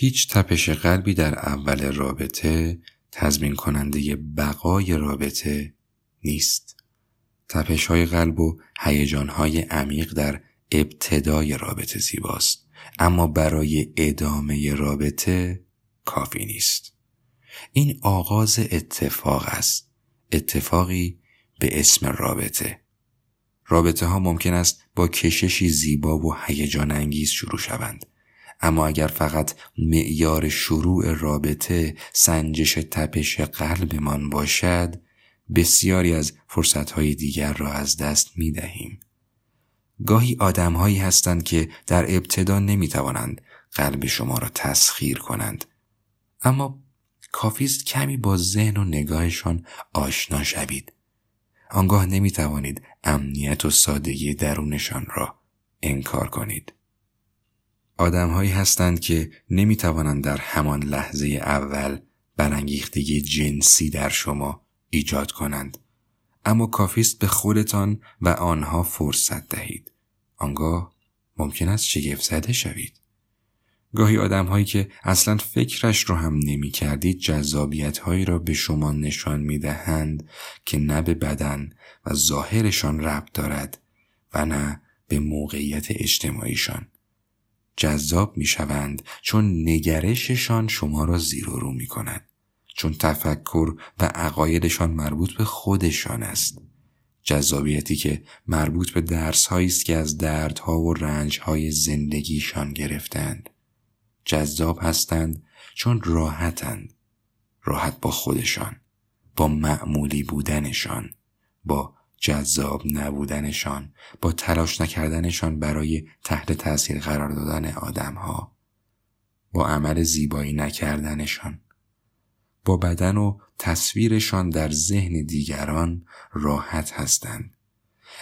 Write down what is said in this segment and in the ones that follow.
هیچ تپش قلبی در اول رابطه تضمین کننده بقای رابطه نیست. تپش های قلب و هیجان های عمیق در ابتدای رابطه زیباست اما برای ادامه رابطه کافی نیست. این آغاز اتفاق است. اتفاقی به اسم رابطه. رابطه ها ممکن است با کششی زیبا و هیجان انگیز شروع شوند. اما اگر فقط معیار شروع رابطه سنجش تپش قلبمان باشد بسیاری از فرصتهای دیگر را از دست می دهیم. گاهی آدمهایی هستند که در ابتدا نمی توانند قلب شما را تسخیر کنند. اما کافیست کمی با ذهن و نگاهشان آشنا شوید. آنگاه نمی توانید امنیت و سادگی درونشان را انکار کنید. آدمهایی هستند که نمی توانند در همان لحظه اول برانگیختگی جنسی در شما ایجاد کنند. اما کافیست به خودتان و آنها فرصت دهید. آنگاه ممکن است شگفت زده شوید. گاهی آدم هایی که اصلا فکرش رو هم نمی کردید جذابیت هایی را به شما نشان می دهند که نه به بدن و ظاهرشان ربط دارد و نه به موقعیت اجتماعیشان. جذاب می شوند چون نگرششان شما را زیر و رو می کند. چون تفکر و عقایدشان مربوط به خودشان است. جذابیتی که مربوط به درس است که از دردها و رنجهای زندگیشان گرفتند. جذاب هستند چون راحتند. راحت با خودشان. با معمولی بودنشان. با جذاب نبودنشان با تلاش نکردنشان برای تحت تاثیر قرار دادن آدمها. با عمل زیبایی نکردنشان. با بدن و تصویرشان در ذهن دیگران راحت هستند.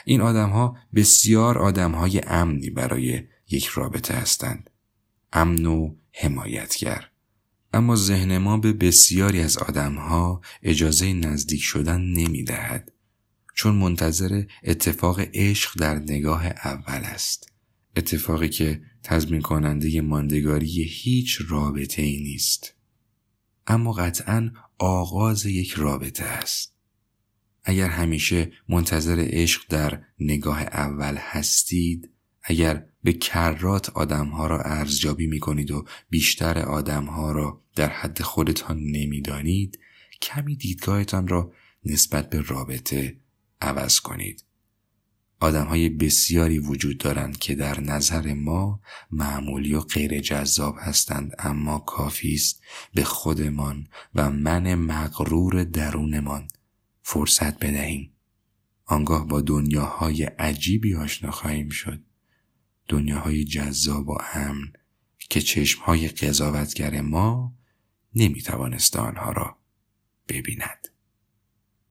این آدمها بسیار آدمهای امنی برای یک رابطه هستند. امن و حمایتگر. اما ذهن ما به بسیاری از آدمها اجازه نزدیک شدن نمی دهد. چون منتظر اتفاق عشق در نگاه اول است. اتفاقی که تضمین کننده ماندگاری هیچ رابطه ای نیست. اما قطعا آغاز یک رابطه است. اگر همیشه منتظر عشق در نگاه اول هستید اگر به کرات آدمها را ارزیابی می کنید و بیشتر آدمها را در حد خودتان نمی‌دانید کمی دیدگاهتان را نسبت به رابطه عوض کنید. آدم های بسیاری وجود دارند که در نظر ما معمولی و غیر جذاب هستند اما کافی است به خودمان و من مغرور درونمان فرصت بدهیم. آنگاه با دنیاهای عجیبی آشنا خواهیم شد. دنیاهای جذاب و امن که چشمهای قضاوتگر ما نمی توانست آنها را ببیند.